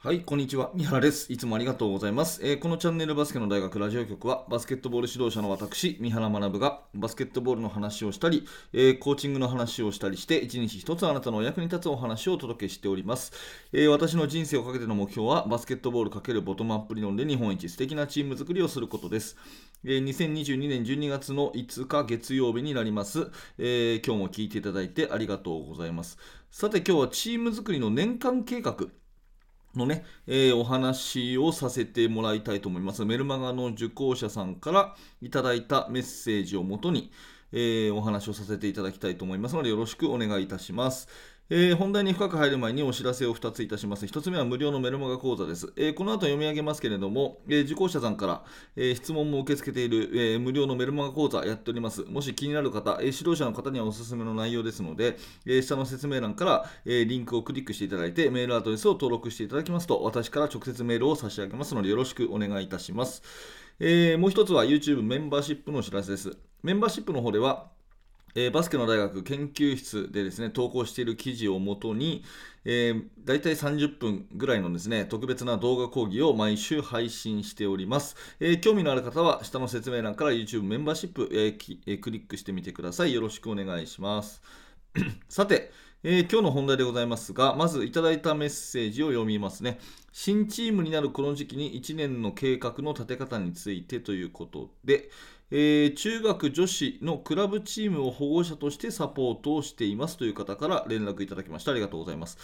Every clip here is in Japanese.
はい、こんにちは。三原です。いつもありがとうございます。えー、このチャンネルバスケの大学ラジオ局は、バスケットボール指導者の私、三原学が、バスケットボールの話をしたり、えー、コーチングの話をしたりして、一日一つあなたのお役に立つお話をお届けしております。えー、私の人生をかけての目標は、バスケットボール×ボトムアップ理論で日本一素敵なチーム作りをすることです。えー、2022年12月の5日月曜日になります、え今日も聞いていただいてありがとうございます。さて、今日はチーム作りの年間計画。のね、えー、お話をさせてもらいたいと思います。メルマガの受講者さんからいただいたメッセージをもとに、えー、お話をさせていただきたいと思いますので、よろしくお願いいたします。えー、本題に深く入る前にお知らせを2ついたします。1つ目は無料のメルマガ講座です。えー、この後読み上げますけれども、えー、受講者さんから、え質問も受け付けている、え無料のメルマガ講座やっております。もし気になる方、え指導者の方にはおすすめの内容ですので、え下の説明欄から、えリンクをクリックしていただいて、メールアドレスを登録していただきますと、私から直接メールを差し上げますので、よろしくお願いいたします。えもう1つは YouTube メンバーシップのお知らせです。メンバーシップの方では、えー、バスケの大学研究室でですね、投稿している記事をもとに、えー、大体30分ぐらいのですね、特別な動画講義を毎週配信しております。えー、興味のある方は、下の説明欄から YouTube メンバーシップ、えー、クリックしてみてください。よろしくお願いします。さて、えー、今日の本題でございますが、まずいただいたメッセージを読みますね。新チームになるこの時期に1年の計画の立て方についてということで、えー、中学女子のクラブチームを保護者としてサポートをしていますという方から連絡いただきました。ありがとうございます。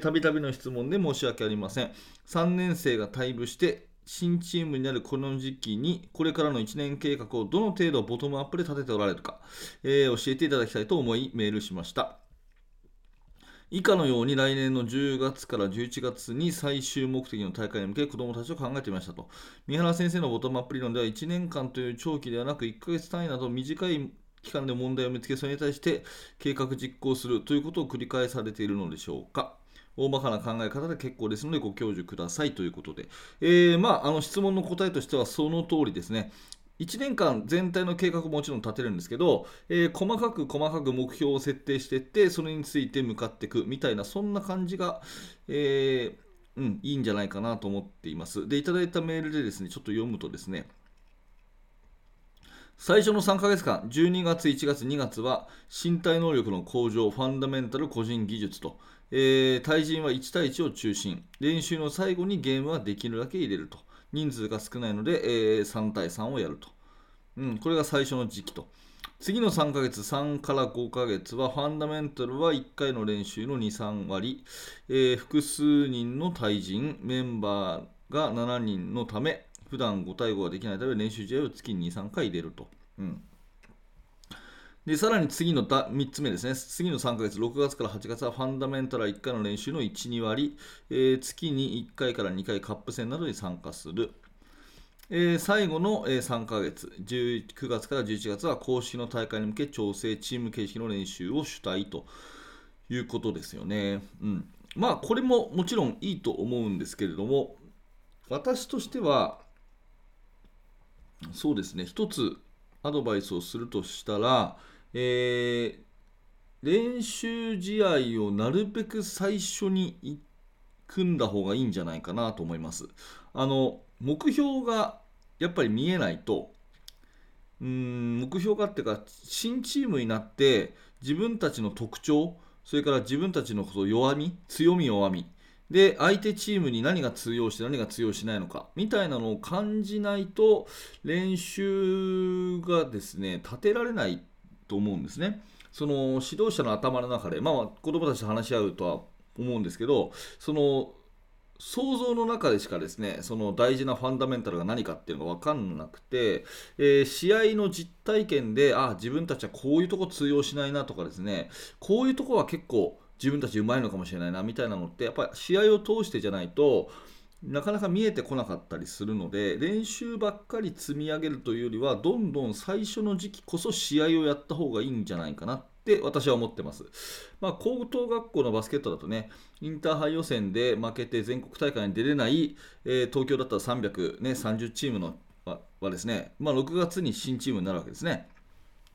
たびたびの質問で申し訳ありません。3年生が退部して新チームになるこの時期に、これからの1年計画をどの程度ボトムアップで立てておられるか、えー、教えていただきたいと思いメールしました。以下のように来年の10月から11月に最終目的の大会に向け子どもたちを考えてみましたと。三原先生のボトムアップ理論では1年間という長期ではなく1ヶ月単位など短い期間で問題を見つけそれに対して計画実行するということを繰り返されているのでしょうか。大まかな考え方で結構ですのでご教授くださいということで、えー、まあ、あの質問の答えとしてはその通りですね。1年間全体の計画ももちろん立てるんですけど、えー、細かく細かく目標を設定していってそれについて向かっていくみたいなそんな感じが、えー、うん、いいんじゃないかなと思っています。で、いただいたメールでですね、ちょっと読むとですね、最初の3ヶ月間、12月、1月、2月は身体能力の向上、ファンダメンタル個人技術と、えー、対人は1対1を中心、練習の最後にゲームはできるだけ入れると。人数が少ないので、えー、3対3をやると、うん。これが最初の時期と。次の3ヶ月、3から5ヶ月は、ファンダメンタルは1回の練習の2、3割、えー、複数人の対人、メンバーが7人のため、普段5対5ができないため、練習試合を月に2、3回入れると。うんで、さらに次のだ3つ目ですね。次の3ヶ月、6月から8月はファンダメンタル1回の練習の1、2割、えー、月に1回から2回カップ戦などに参加する。えー、最後の、え、3ヶ月、9月から11月は公式の大会に向け調整、チーム形式の練習を主体ということですよね。うん。まあ、これももちろんいいと思うんですけれども、私としては、そうですね、一つアドバイスをするとしたら、えー、練習試合をなるべく最初に組んだ方がいいんじゃないかなと思います。あの目標がやっぱり見えないとうん目標があっていうか新チームになって自分たちの特徴それから自分たちの弱み強み弱みで相手チームに何が通用して何が通用しないのかみたいなのを感じないと練習がですね立てられないと思うんですね。その指導者の頭の中で、まあ、子供たちと話し合うとは思うんですけど、その想像の中でしかですねその大事なファンダメンタルが何かっていうのが分かんなくて、えー、試合の実体験であ自分たちはこういうとこ通用しないなとかですねこういうとこは結構自分たちうまいのかもしれないなみたいなのってやっぱり試合を通してじゃないとなかなか見えてこなかったりするので練習ばっかり積み上げるというよりはどんどん最初の時期こそ試合をやった方がいいんじゃないかなって私は思ってます、まあ、高等学校のバスケットだとねインターハイ予選で負けて全国大会に出れない、えー、東京だったら330、ね、チームのはですね、まあ、6月に新チームになるわけですね。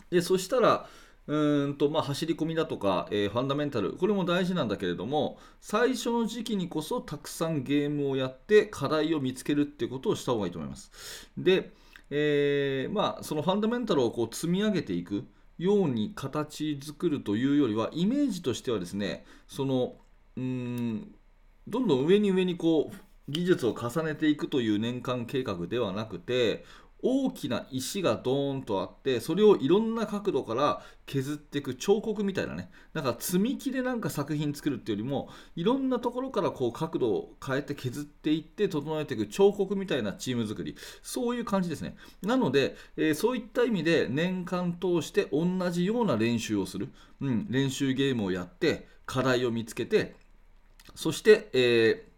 でそしたらうんとまあ、走り込みだとか、えー、ファンダメンタル、これも大事なんだけれども、最初の時期にこそたくさんゲームをやって、課題を見つけるっていうことをした方がいいと思います。で、えー、まあ、そのファンダメンタルをこう積み上げていくように形作るというよりは、イメージとしてはですね、そのうんどんどん上に上にこう技術を重ねていくという年間計画ではなくて大きな石がドーンとあってそれをいろんな角度から削っていく彫刻みたいなね。なんか積み木でなんか作品作るっていうよりもいろんなところからこう角度を変えて削っていって整えていく彫刻みたいなチーム作り。そういう感じですね。なので、えー、そういった意味で年間通して同じような練習をする、うん、練習ゲームをやって課題を見つけてそして、えー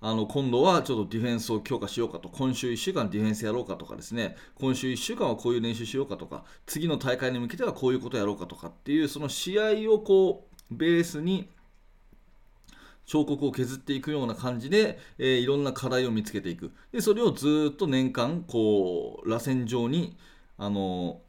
あの今度はちょっとディフェンスを強化しようかと、今週1週間ディフェンスやろうかとかですね、今週1週間はこういう練習しようかとか、次の大会に向けてはこういうことやろうかとかっていう、その試合をこうベースに彫刻を削っていくような感じで、えー、いろんな課題を見つけていく。で、それをずっと年間、こう、螺旋状に、あの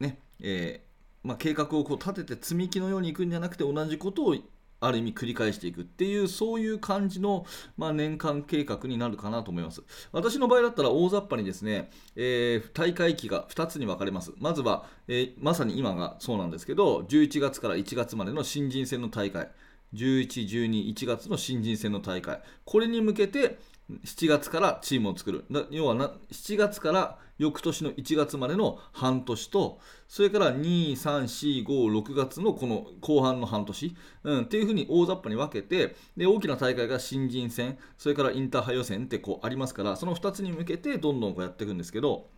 ー、ね、えー、まあ、計画をこう立てて積み木のようにいくんじゃなくて同じことをある意味繰り返していくっていうそういう感じの、まあ、年間計画になるかなと思います。私の場合だったら大雑把にですね、えー、大会期が2つに分かれます。まずは、えー、まさに今がそうなんですけど11月から1月までの新人戦の大会。11、12、1月の新人戦の大会。これに向けて7月からチームを作る。要はな7月から翌年の1月までの半年とそれから2、3、4、5、6月のこの後半の半年、うん、っていうふうに大雑把に分けてで大きな大会が新人戦それからインターハイ予選ってこうありますからその2つに向けてどんどんこうやっていくんですけど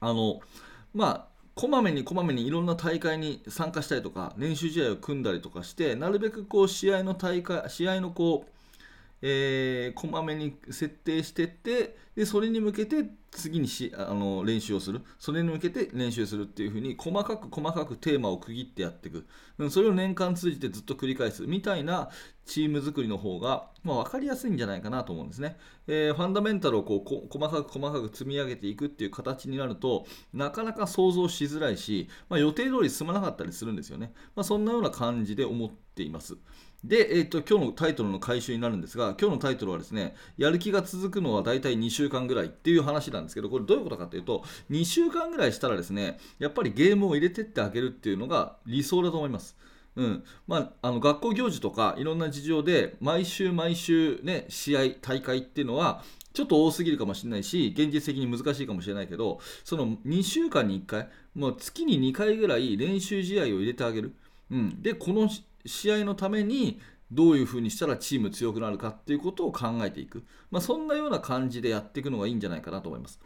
あのまあこまめにこまめにいろんな大会に参加したりとか練習試合を組んだりとかしてなるべくこう試合の大会試合のこうえー、こまめに設定してってでそれに向けて次にしあの練習をする。それに向けて練習するっていう風に細かく細かくテーマを区切ってやっていく。それを年間通じてずっと繰り返す。みたいなチーム作りの方が、まあ、分かりやすいんじゃないかなと思うんですね、えー、ファンダメンタルをこう細かく細かく積み上げていくっていう形になるとなかなか想像しづらいし、まあ、予定通り進まなかったりするんですよね、まあ、そんなような感じで思っています。で、えーと、今日のタイトルの回収になるんですが、今日のタイトルはですね、やる気が続くのは大体2週間ぐらいっていう話なんですけど、これどういうことかというと、2週間ぐらいしたらですね、やっぱりゲームを入れてってあげるっていうのが理想だと思います。うん。まあ、あの学校行事とかいろんな事情で毎週毎週、ね、試合、大会っていうのはちょっと多すぎるかもしれないし現実的に難しいかもしれないけどその2週間に1回もう月に2回ぐらい練習試合を入れてあげる、うん、でこの試合のためにどういうふうにしたらチーム強くなるかっていうことを考えていく、まあ、そんなような感じでやっていくのがいいんじゃないかなと思います。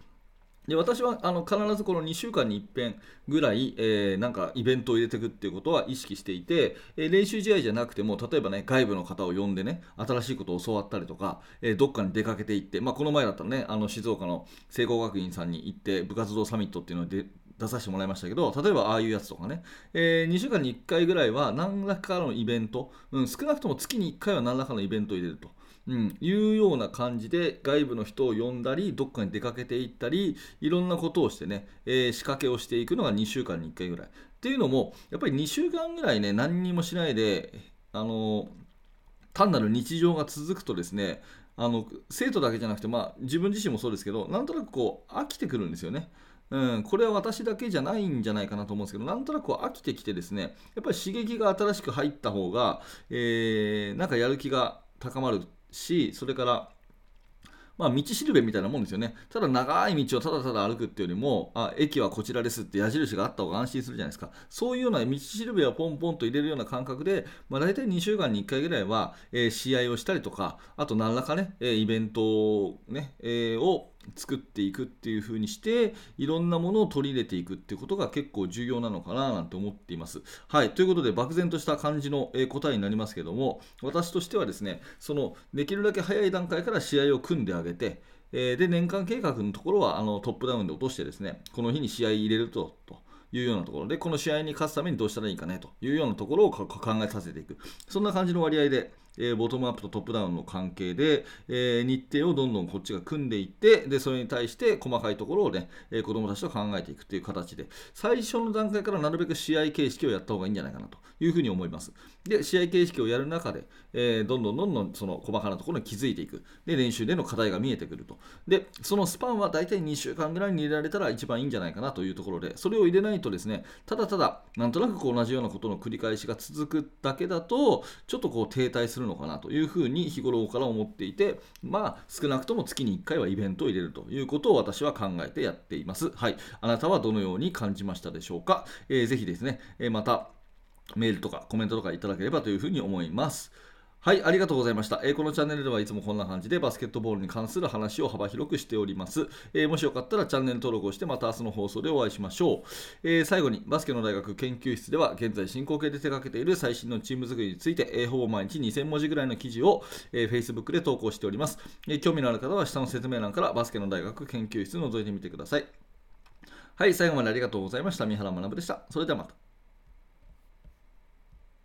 で私はあの必ずこの2週間に一遍ぐらい、えー、なんかイベントを入れていくっていうことは意識していて、えー、練習試合じゃなくても例えばね外部の方を呼んでね新しいことを教わったりとか、えー、どっかに出かけていって、まあ、この前だったらねあの静岡の聖光学院さんに行って部活動サミットっていうので出させてもらいましたけど例えばああいうやつとかね、えー、2週間に1回ぐらいは何らかのイベント、うん、少なくとも月に1回は何らかのイベントを入れると。うん、いうような感じで外部の人を呼んだりどっかに出かけていったりいろんなことをしてね、えー、仕掛けをしていくのが2週間に1回ぐらいっていうのもやっぱり2週間ぐらいね何にもしないであの単なる日常が続くとですねあの生徒だけじゃなくて、まあ、自分自身もそうですけどなんとなくこう飽きてくるんですよね。うん、これは私だけじゃないんじゃないかなと思うんですけど、なんとなく飽きてきてですね、やっぱり刺激が新しく入った方が、えー、なんかやる気が高まるし、それから、まあ、道しるべみたいなもんですよね。ただ長い道をただただ歩くっていうよりも、あ、駅はこちらですって矢印があった方が安心するじゃないですか。そういうような道しるべをポンポンと入れるような感覚で、まあ、大体2週間に1回ぐらいは、えー、試合をしたりとか、あと何らかね、えイベントをね、えー、を作っていくっていう風にしていろんなものを取り入れていくっていうことが結構重要なのかななんて思っています。はいということで漠然とした感じの答えになりますけども私としてはですねそのできるだけ早い段階から試合を組んであげてで年間計画のところはあのトップダウンで落としてですねこの日に試合入れるとというようなところでこの試合に勝つためにどうしたらいいかねというようなところを考えさせていくそんな感じの割合でえーボトムアップとトップダウンの関係で、えー日程をどんどんこっちが組んでいってでそれに対して細かいところをね、えー子どもたちと考えていくっていう形で最初の段階からなるべく試合形式をやった方がいいんじゃないかなというふうに思います。で試合形式をやる中で、えどんどんどんどんその細かなところに気づいていく。で練習での課題が見えてくると。でそのスパンは大体2週間ぐらいに入れられたら一番いいんじゃないかなというところでそれを入れないとですねただただなんとなくこう同じようなことの繰り返しが続くだけだとちょっとこう停滞するのかなというふうに日頃から思っていてまあ少なくとも月に1回はイベントを入れるということを私は考えてやっています。はい。あなたはどのように感じましたでしょうか、えーぜひですね、えーまたメールとかコメントとかいただければというふうに思います。はい、ありがとうございました、えーこのチャンネルではいつもこんな感じでバスケットボールに関する話を幅広くしております。えーもしよかったらチャンネル登録をしてまた明日の放送でお会いしましょう。えー最後にバスケの大学研究室では現在進行形で手掛けている最新のチーム作りについて、えーほぼ毎日2000文字ぐらいの記事を、えー Facebook で投稿しております、えー興味のある方は下の説明欄からバスケの大学研究室覗いてみてください。はい、最後までありがとうございました。三原学でした。それではまた。